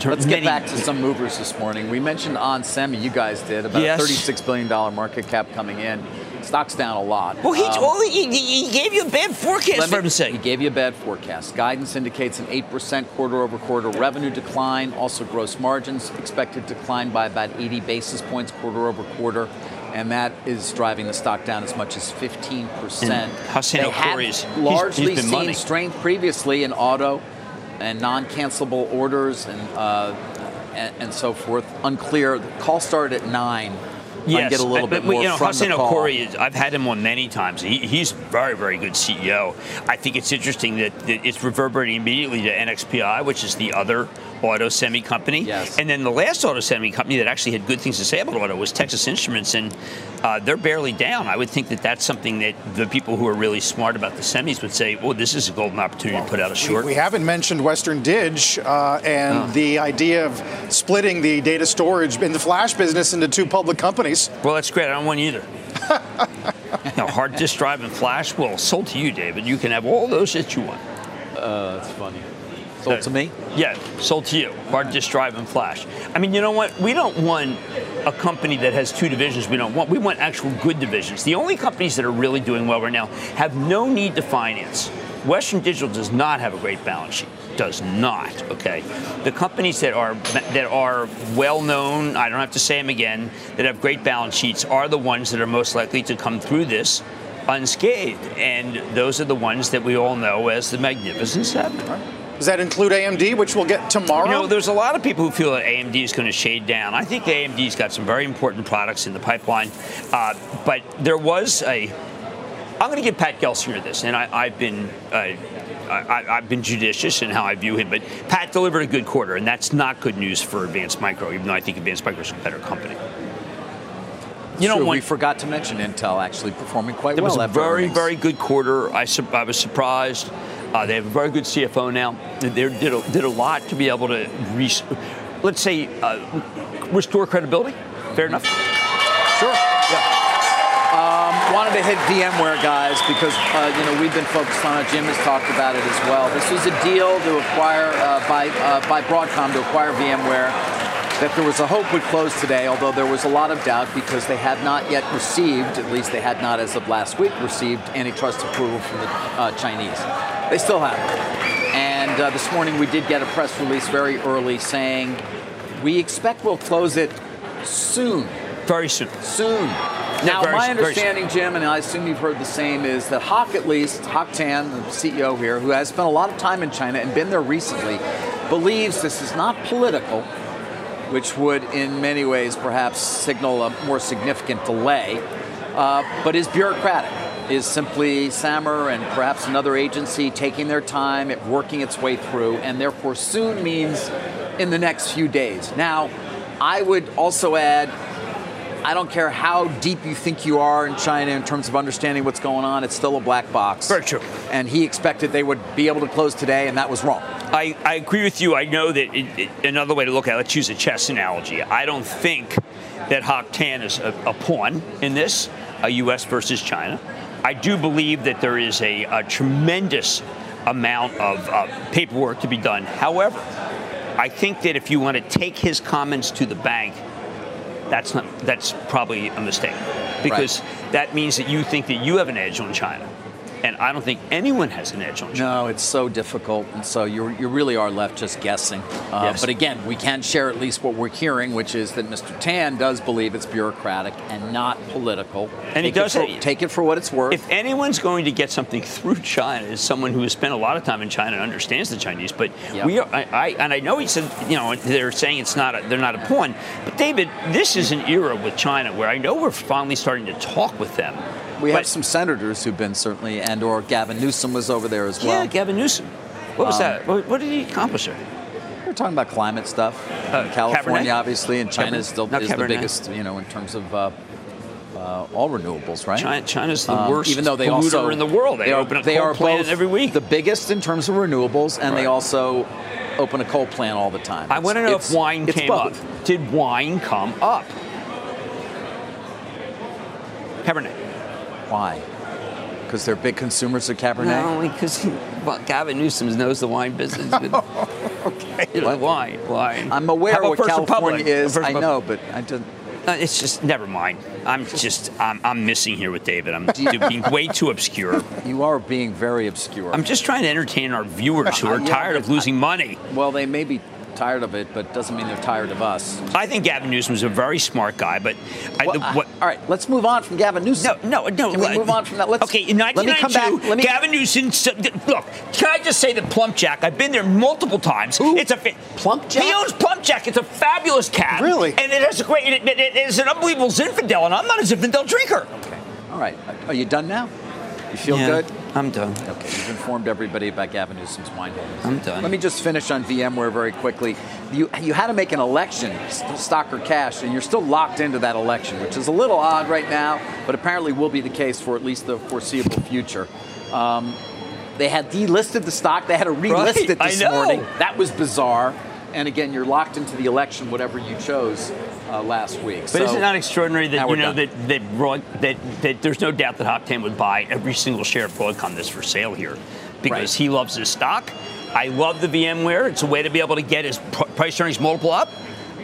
S2: Let's get back to some movers this morning. We mentioned onsemi, you guys did, about
S3: yes.
S2: a $36 billion market cap coming in. Stock's down a lot.
S3: Well, he, um, well, he, he, gave you a bad forecast, for say.
S2: He gave you a bad forecast. Guidance indicates an 8% quarter over quarter revenue decline. Also, gross margins expected to decline by about 80 basis points quarter over quarter. And that is driving the stock down as much as 15%.
S3: Hassane
S2: they
S3: had
S2: largely
S3: he's, he's
S2: seen
S3: money.
S2: strength previously in auto and non-cancelable orders and, uh, and, and so forth. Unclear. The call started at 9
S3: yes,
S2: get a little
S3: but,
S2: bit more
S3: you know,
S2: from
S3: Hassane
S2: the call.
S3: I've had him on many times. He, he's very, very good CEO. I think it's interesting that, that it's reverberating immediately to NXPI, which is the other auto semi company.
S2: Yes.
S3: And then the last auto semi company that actually had good things to say about auto was Texas Instruments, and uh, they're barely down. I would think that that's something that the people who are really smart about the semis would say, "Oh, this is a golden opportunity well, to put out a short."
S1: We, we haven't mentioned Western Dig uh, and oh. the idea of splitting the data storage in the flash business into two public companies.
S3: Well, that's great. I don't want either. you know, hard disk drive and flash. Well, sold to you, David. You can have all those that you want.
S2: Uh, that's funny. Sold to me?
S3: Yeah, sold to you. Hard disk drive and flash. I mean, you know what? We don't want a company that has two divisions. We don't want. We want actual good divisions. The only companies that are really doing well right now have no need to finance. Western Digital does not have a great balance sheet. Does not. Okay. The companies that are that are well known, I don't have to say them again, that have great balance sheets are the ones that are most likely to come through this unscathed, and those are the ones that we all know as the Magnificent Seven.
S1: Does that include AMD, which we'll get tomorrow?
S3: You know, there's a lot of people who feel that AMD is going to shade down. I think AMD's got some very important products in the pipeline, uh, but there was a. I'm going to give Pat Gelsinger this, and I, have been. Uh, I, have been judicious in how I view him, but Pat delivered a good quarter, and that's not good news for Advanced Micro, even though I think Advanced Micro is a better company.
S2: You know, we forgot to mention Intel actually performing quite
S3: well.
S2: It was
S3: a very,
S2: earnings.
S3: very good quarter. I, I was surprised. Uh, they have a very good CFO now. They did a, did a lot to be able to, let's say, uh, restore credibility. Fair enough.
S2: Sure. Yeah. Um, wanted to hit VMware, guys, because uh, you know we've been focused on it. Jim has talked about it as well. This was a deal to acquire uh, by uh, by Broadcom to acquire VMware that there was a hope would close today, although there was a lot of doubt because they had not yet received, at least they had not as of last week, received antitrust approval from the uh, Chinese. They still have And uh, this morning we did get a press release very early saying we expect we'll close it soon.
S3: Very soon.
S2: Soon. Now, my understanding, Jim, and I assume you've heard the same, is that Hock, at least, Hock Tan, the CEO here, who has spent a lot of time in China and been there recently, believes this is not political, which would, in many ways, perhaps signal a more significant delay, uh, but is bureaucratic. Is simply SAMR and perhaps another agency taking their time at working its way through, and therefore soon means in the next few days. Now, I would also add I don't care how deep you think you are in China in terms of understanding what's going on, it's still a black box.
S3: Very true.
S2: And he expected they would be able to close today, and that was wrong.
S3: I, I agree with you. I know that it, it, another way to look at it, let's use a chess analogy. I don't think that Hock Tan is a, a pawn in this, a U.S. versus China. I do believe that there is a, a tremendous amount of uh, paperwork to be done. However, I think that if you want to take his comments to the bank, that's not that's probably a mistake because right. that means that you think that you have an edge on China. And I don't think anyone has an edge on China.
S2: No, it's so difficult. And so you you really are left just guessing. Uh, yes. But again, we can share at least what we're hearing, which is that Mr. Tan does believe it's bureaucratic and not political.
S3: And take he does
S2: it for, take it for what it's worth.
S3: If anyone's going to get something through China, is someone who has spent a lot of time in China and understands the Chinese. But yep. we are, I, I, and I know he said, you know, they're saying it's not, a, they're not a pawn. But David, this is an era with China where I know we're finally starting to talk with them
S2: we but, have some senators who've been certainly, and or Gavin Newsom was over there as well.
S3: Yeah, Gavin Newsom. What was um, that? What, what, did he accomplish there?
S2: We're talking about climate stuff. Uh, California, Cabernet? obviously, and China is, still, is the biggest, you know, in terms of uh, uh, all renewables, right?
S3: China, China's the um, worst even though they also, in the world. They, they open a they coal are plant every week.
S2: The biggest in terms of renewables, and right. they also open a coal plant all the time.
S3: I want to know if wine came both. up. Did wine come up? Cabernet.
S2: Why? Because they're big consumers of Cabernet?
S3: No, because well, Gavin Newsom knows the wine business. okay. You know, wine, wine.
S2: I'm aware of what California Republic? is. I know, but I didn't.
S3: Uh, it's just never mind. I'm just I'm, I'm missing here with David. I'm being way too obscure.
S2: You are being very obscure.
S3: I'm just trying to entertain our viewers who are yeah, tired of losing money.
S2: Well, they may be tired of it, but doesn't mean they're tired of us.
S3: I think Gavin Newsom is a very smart guy, but
S2: I, well, what, all right, let's move on from Gavin Newsom.
S3: No, no, no.
S2: Can we uh, move on from that? Let's,
S3: okay, in 1992, let me, Gavin Newsom. Look, can I just say that PlumpJack? I've been there multiple times.
S2: Who?
S3: It's a
S2: PlumpJack.
S3: He owns PlumpJack. It's a fabulous cab.
S2: Really?
S3: And it has a great. It, it, it is an unbelievable Zinfandel, and I'm not a Zinfandel drinker.
S2: Okay. All right. Are you done now? You feel
S3: yeah,
S2: good?
S3: I'm done.
S2: Okay, you've informed everybody about Gavin Newsom's wine.
S3: I'm done.
S2: Let me just finish on VMware very quickly. You you had to make an election, stock or cash, and you're still locked into that election, which is a little odd right now, but apparently will be the case for at least the foreseeable future. Um, they had delisted the stock. They had to relist
S3: right,
S2: it this morning. That was bizarre. And again, you're locked into the election, whatever you chose uh, last week.
S3: But
S2: so,
S3: is it not extraordinary that you know that that, Broad, that that there's no doubt that Hock would buy every single share of Broadcom that's for sale here because right. he loves his stock. I love the VMware. It's a way to be able to get his price earnings multiple up.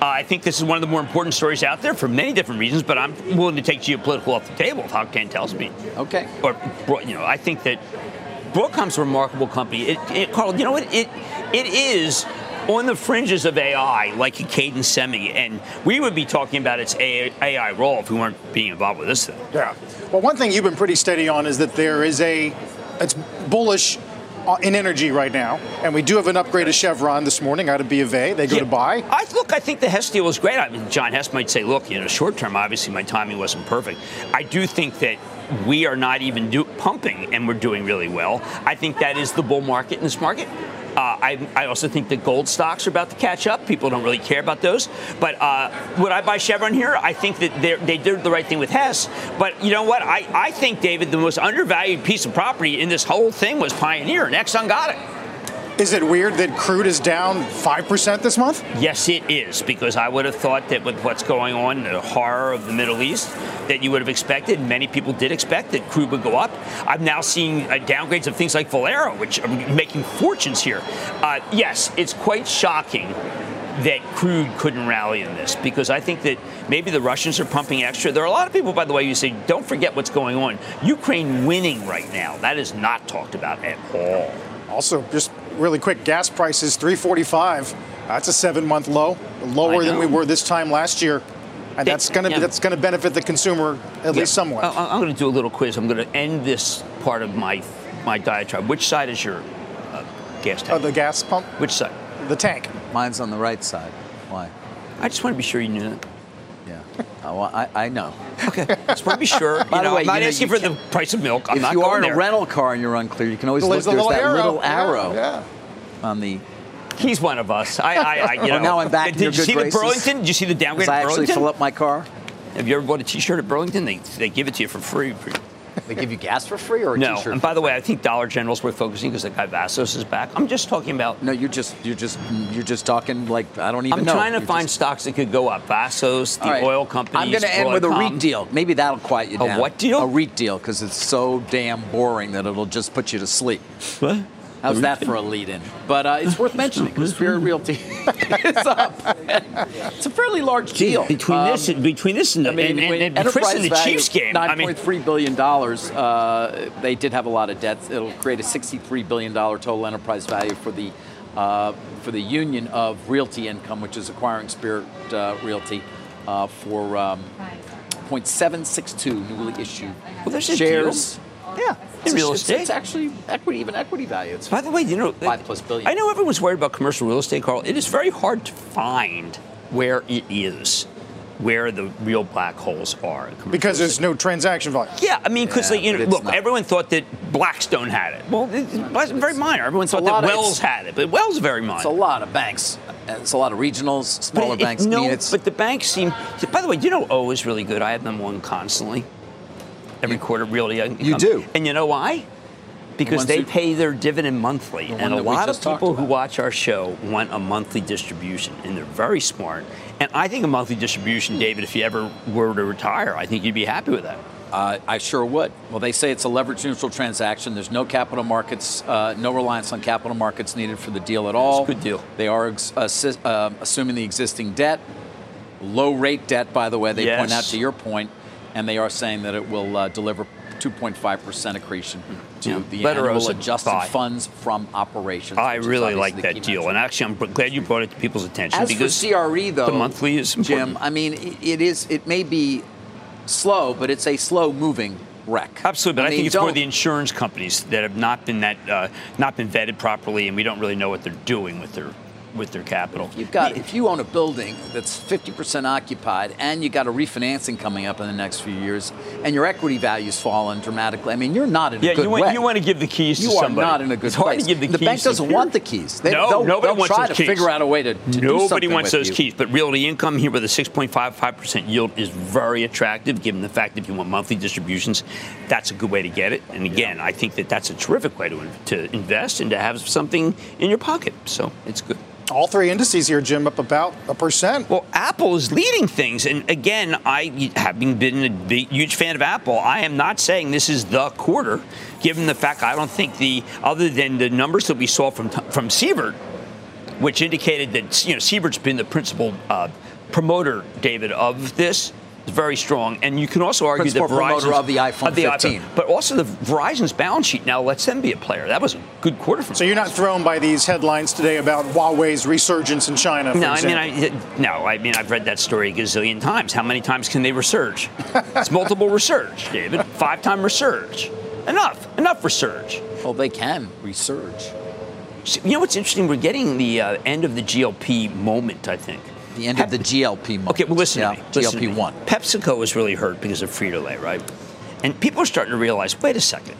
S3: Uh, I think this is one of the more important stories out there for many different reasons, but I'm willing to take geopolitical off the table if Hock tells me.
S2: Okay.
S3: Or, you know, I think that Broadcom's a remarkable company. It, it, Carl, you know what? It, it is on the fringes of AI, like a Cadence Semi, and we would be talking about its AI role if we weren't being involved with this thing.
S1: Yeah. Well, one thing you've been pretty steady on is that there is a, it's bullish uh, in energy right now, and we do have an upgrade of Chevron this morning out of B of A. They go yeah, to buy.
S3: I look. I think the Hess deal was great. I mean, John Hess might say, "Look, you know, short term, obviously my timing wasn't perfect." I do think that we are not even do, pumping, and we're doing really well. I think that is the bull market in this market. I, I also think the gold stocks are about to catch up. People don't really care about those. But uh, would I buy Chevron here? I think that they did the right thing with Hess. But you know what? I, I think, David, the most undervalued piece of property in this whole thing was Pioneer, and Exxon got it.
S1: Is it weird that crude is down 5% this month?
S3: Yes, it is, because I would have thought that with what's going on, the horror of the Middle East, that you would have expected, many people did expect that crude would go up. I'm now seeing uh, downgrades of things like Valero, which are making fortunes here. Uh, yes, it's quite shocking that crude couldn't rally in this because I think that maybe the Russians are pumping extra. There are a lot of people, by the way, who say, don't forget what's going on. Ukraine winning right now. That is not talked about at all.
S1: Also, just really quick, gas prices 345. That's a seven-month low, lower than we were this time last year. And that's going to yeah. that's going to benefit the consumer at yeah. least somewhat.
S3: I'm going to do a little quiz. I'm going to end this part of my my diatribe. Which side is your uh, gas tank?
S1: Oh, the gas pump.
S3: Which side?
S1: The tank.
S2: Mine's on the right side. Why?
S3: I just want to be sure you knew that.
S2: Oh, I, I know.
S3: Okay. Just want to be sure. By the way, I'm not you know, asking for the price of milk. I'm
S2: if you are in
S3: there.
S2: a rental car and you're unclear, you can always
S1: there's
S2: look.
S1: There's
S2: that
S1: arrow.
S2: little arrow
S1: yeah,
S2: yeah. on the
S3: He's one of us. I, I, I you know.
S2: now I'm back.
S3: Did, you see
S2: graces.
S3: the Burlington? Did you see the downgrade?
S2: I
S3: at Burlington?
S2: actually fill up my car.
S3: Have you ever bought a T-shirt at Burlington? They they give it to you for free.
S2: They give you gas for free or a
S3: no.
S2: T-shirt?
S3: And by the way, I think Dollar General's worth focusing because the guy Vasos is back. I'm just talking about.
S2: No, you're just you're just you're just talking like I don't even
S3: I'm
S2: know.
S3: trying to
S2: you're
S3: find
S2: just...
S3: stocks that could go up. Vasos, the
S2: right.
S3: oil companies.
S2: I'm going to end with a
S3: Broadcom.
S2: REIT deal. Maybe that'll quiet you
S3: A
S2: down.
S3: A what deal?
S2: A REIT deal because it's so damn boring that it'll just put you to sleep.
S3: What?
S2: How's that for a lead-in? But uh, it's worth mentioning because Spirit Realty is up. it's a fairly large deal
S3: Between
S2: Um,
S3: this, between this and the,
S2: I mean,
S3: and, and, and in the Chiefs game. I mean,
S2: point three billion dollars. Uh, they did have a lot of debts. It'll create a sixty-three billion dollar total enterprise value for the uh, for the union of Realty Income, which is acquiring Spirit uh, Realty uh, for um, 0.762 newly issued
S3: Well,
S2: shares. Yeah,
S3: In
S2: It's-
S3: real estate?
S2: It's actually equity, even equity value. It's
S3: By the way, you know,
S2: Five plus billion.
S3: I know everyone's worried about commercial real estate, Carl. It is very hard to find where it is, where the real black holes are.
S1: Because there's no transaction volume.
S3: Yeah, I mean, because
S2: Yeah,
S3: you know, look,
S2: not.
S3: everyone thought that Blackstone had it. Well, it- it's very minor. Everyone thought that Wells had it, but Wells is very minor.
S2: It's a lot of banks. It's a lot of regionals, smaller
S3: but it-
S2: banks.
S3: no,
S2: I mean, it's,
S3: but the banks seem. By the way, you know O is really good? I have them one constantly. Every quarter, really.
S2: You do?
S3: And you know why? Because they
S2: who-
S3: pay their dividend monthly, and a lot of people who watch our show want a monthly distribution, and they're very smart. And I think a monthly distribution, David, if you ever were to retire, I think you'd be happy with that.
S2: Uh, I sure would. Well, they say it's a leverage neutral transaction. There's no capital markets, uh, no reliance on capital markets needed for the deal at all.
S3: a good deal.
S2: They are ex- assi- um assuming the existing debt, low rate debt, by the way. They point out to your point, and they are saying that it will uh, deliver 2.5% accretion to
S3: Yeah.
S2: the
S3: Better
S2: annual adjusted
S3: buy.
S2: funds from operations.
S3: I really like that deal, and actually, I'm glad you brought it to people's attention
S2: As
S3: because
S2: for CRE, though,
S3: the monthly is important.
S2: Jim. I mean, it is. It may be slow, but it's a slow-moving wreck.
S3: Absolutely, but I, think it's more the insurance companies that have not been that uh, not been vetted properly, and we don't really know what they're doing with their with their capital.
S2: You've got if you own a building that's 50% occupied and you've got a refinancing coming up in the next few years and your equity value's fallen dramatically. I mean, you're not in
S3: yeah,
S2: a good
S3: you want
S2: way.
S3: you want to give the keys
S2: You
S3: to somebody.
S2: You are not in a good
S3: it's
S2: place.
S3: to give the,
S2: bank doesn't want the keys. They,
S3: no,
S2: they'll,
S3: nobody
S2: they'll
S3: wants
S2: try
S3: those
S2: to
S3: keys.
S2: figure out a way to, to
S3: Nobody wants those
S2: you.
S3: keys, but realty income here with a 6.55% yield is very attractive, given the fact that if you want monthly distributions, that's a good way to get it. And again, I think that that's a terrific way to, to invest and to have something in your pocket. So it's good.
S1: All three indices here, Jim, up about a percent.
S3: Well, Apple is leading things. And again, I, having been a huge fan of Apple, I am not saying this is the quarter, given the fact I don't think the, other than the numbers that we saw from, from Siebert, which indicated that, you know, Siebert's been the principal uh, promoter, David, of this. It's very strong, and you can also argue
S2: Principal
S3: that
S2: promoter
S3: Verizon's
S2: of the iPhone 15.
S3: but also the Verizon's balance sheet now lets them be a player. That was a good quarter for them.
S1: So you're not thrown by these headlines today about Huawei's resurgence in China. For
S3: No, I mean. I, no, I mean, I've read that story a gazillion times. How many times can they research? it's multiple research, David. Five time research. Enough. Enough research.
S2: Well, they can resurge.
S3: So, you know what's interesting? We're getting the uh, end of the GLP moment, I think.
S2: The end of the GLP moment.
S3: Okay, well, listen
S2: yeah,
S3: to me. Listen to me.
S2: GLP-1.
S3: PepsiCo was really hurt because of Frito-Lay, right? And people are starting to realize, wait a second.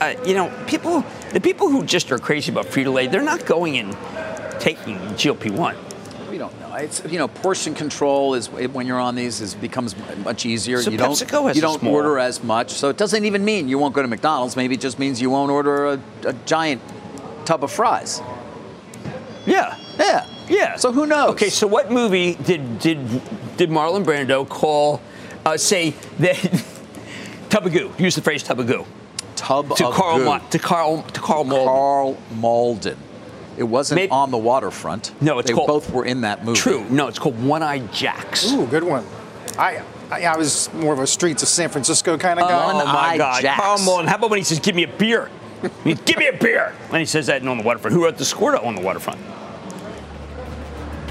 S3: uh, you know, people, the people who just are crazy about Frito Lay, they're not going and taking GLP one.
S2: We don't know. It's you know, portion control is when you're on these is becomes much easier.
S3: So
S2: you don't
S3: PepsiCo has
S2: you don't
S3: small-
S2: order as much, so it doesn't even mean you won't go to McDonald's. Maybe it just means you won't order a, a giant tub of fries.
S3: Yeah.
S2: Yeah,
S3: Yeah.
S2: So who knows?
S3: Okay, so what movie did did did Marlon Brando call, uh, say that Tubagoo? Use the phrase Tubagoo
S2: tub
S3: to
S2: of
S3: Carl
S2: goo.
S3: Ma- to Carl to Karl Malden.
S2: Karl Malden. It wasn't
S3: Maybe-
S2: on the waterfront.
S3: No, it's
S2: they
S3: called-
S2: both were in that movie.
S3: True. No, it's called One Eyed Jacks.
S1: Ooh, good one. I, I I was more of a streets of San Francisco kind of guy.
S3: Oh my
S2: One-eyed
S3: God,
S2: Jacks.
S3: Karl Malden. How about when he says, "Give me a beer"? He, Give me a beer. And he says that on the waterfront. Who wrote the score on the waterfront?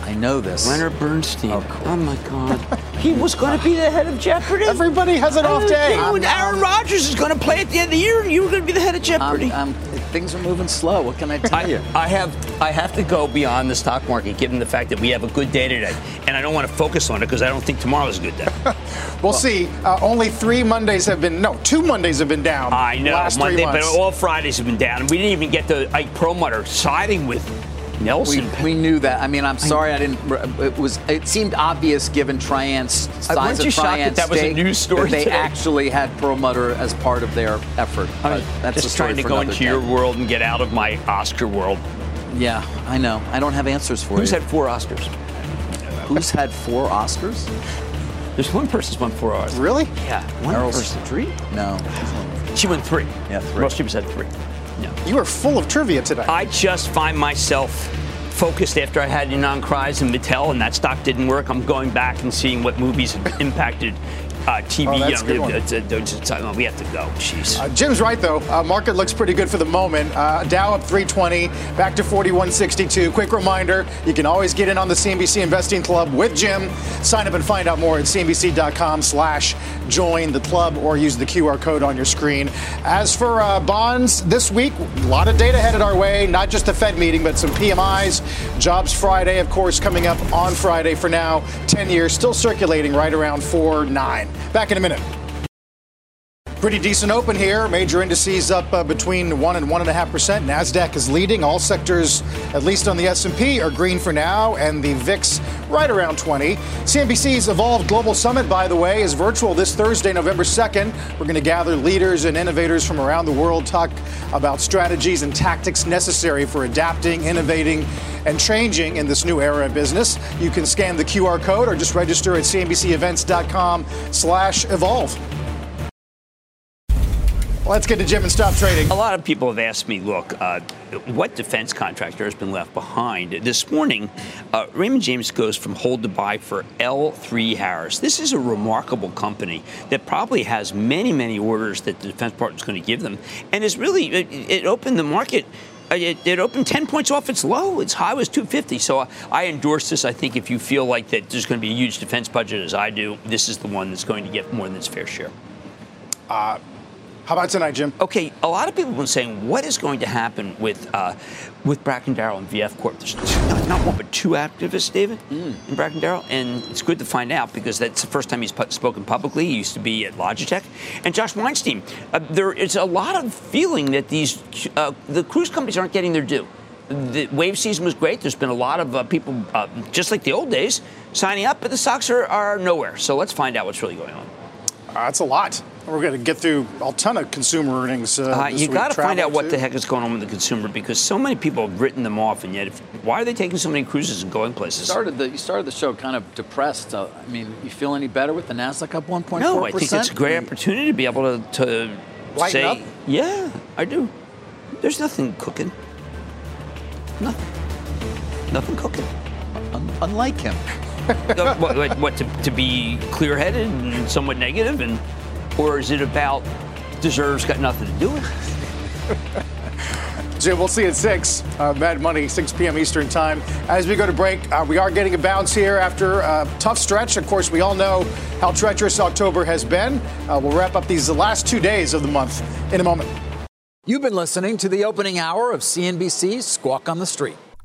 S2: I know this.
S3: Leonard Bernstein.
S2: Of course.
S3: Oh my God. he was going to be the head of Jeopardy.
S1: Everybody has an off day.
S3: Dude, Aaron Rodgers is going to play at the end of the year, and you were going to be the head of Jeopardy.
S2: I'm, I'm, things are moving slow. What can I tell
S3: I,
S2: you?
S3: I have I have to go beyond the stock market, given the fact that we have a good day today, and I don't want to focus on it because I don't think tomorrow is a good day.
S1: We'll see. Uh, only three Mondays have been, no, two Mondays have been down.
S3: I know
S1: Last
S3: Monday,
S1: three
S3: but
S1: months.
S3: all Fridays have been down. and We didn't even get the Ike Perlmutter siding with
S2: We,
S3: Nelson.
S2: we knew that. I mean, I'm sorry I didn't. It was. It seemed obvious given Trian's size
S3: weren't
S2: of
S3: you shocked that that was a news story
S2: they
S3: today?
S2: actually had Perlmutter as part of their effort.
S3: I was
S2: that's a
S3: just trying to go into your world and get out of my Oscar world.
S2: Yeah, I know. I don't have answers for
S3: Who's
S2: you.
S3: had four Oscars?
S2: Who's had four Oscars?
S3: There's one person's won four Oscars.
S1: Really?
S3: Yeah, one
S2: Meryl
S3: person.
S2: Streep? No.
S3: She won three.
S2: Yeah, three.
S3: Most people said three. No.
S1: You are full of trivia today.
S3: I just find myself focused after I had Ynon Kreiz and Mattel, and that stock didn't work. I'm going back and seeing what movies have impacted uh, TV.
S1: Oh, that's
S3: you
S1: good one.
S3: it's- we have to go. Jeez.
S1: Uh, Jim's right, though. Uh, market looks pretty good for the moment. Uh, Dow up 320, back to 4162. Quick reminder you can always get in on the CNBC Investing Club with Jim. Sign up and find out more at cnbc.com slash join the club or use the QR code on your screen. As for uh, bonds this week, a lot of data headed our way, not just the Fed meeting, but some PMIs. Jobs Friday, of course, coming up on Friday for now. 10 years still circulating right around 4 9. Back in a minute. Pretty decent open here. Major indices up uh, between one and one and a half percent. Nasdaq is leading. All sectors, at least on the S&P, are green for now, and the VIX right around 20. CNBC's Evolved Global Summit, by the way, is virtual this Thursday, November 2nd. We're going to gather leaders and innovators from around the world, talk about strategies and tactics necessary for adapting, innovating, and changing in this new era of business. You can scan the QR code or just register at cnbcevents.com/evolve. Let's get to Jim and stop trading.
S3: A lot of people have asked me, look, uh, what defense contractor has been left behind? This morning, uh, Raymond James goes from hold to buy for L3 Harris. This is a remarkable company that probably has many, many orders that the Defense Department is going to give them, and is really it, it opened the market. uh, It, it opened 10 points off its low. Its high was 250. So I, I endorse this. I think if you feel like that there's going to be a huge defense budget, as I do, this is the one that's going to get more than its fair share.
S1: How about tonight, Jim?
S3: Okay, a lot of people have been saying, what is going to happen with uh, with Bracken Darrell and VF Corp? There's not, not one but two activists, David, in Bracken Darrell, and it's good to find out because that's the first time he's spoken publicly. He used to be at Logitech, and Josh Weinstein. Uh, there is a lot of feeling that these uh, the cruise companies aren't getting their due. The wave season was great. There's been a lot of uh, people, uh, just like the old days, signing up, but the stocks are, are nowhere. So let's find out what's really going on.
S1: Uh, that's a lot. We're going to get through a ton of consumer earnings. Uh,
S3: Uh,
S1: this
S3: you
S1: week.
S3: got to find
S1: Travel,
S3: out what
S1: too.
S3: the heck is going on with the consumer because so many people have written them off, and yet, if, why are they taking so many cruises and going places?
S2: Started the, you started the show kind of depressed. Uh, I mean, you feel any better with the Nasdaq up 1.4%?
S3: no, I think it's a great opportunity to be able to, to
S1: Lighten
S3: say,
S1: up?
S3: yeah, I do. There's nothing cooking. Nothing. Nothing cooking.
S2: Un- unlike him.
S3: Uh, what, what, what, to, to be clear-headed and somewhat negative, and or is it about deserves got nothing to do with it?
S1: Jim, we'll see you at 6. Uh, Mad Money, 6 p.m. Eastern Time. As we go to break, uh, we are getting a bounce here after a tough stretch. Of course, we all know how treacherous October has been. Uh, we'll wrap up these last two days of the month in a moment.
S2: You've been listening to the opening hour of CNBC's Squawk on the Street.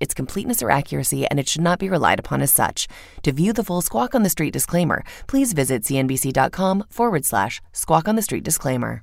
S10: its completeness or accuracy, and it should not be relied upon as such. To view the full Squawk on the Street disclaimer, please visit cnbc.com forward slash squawk on the street disclaimer.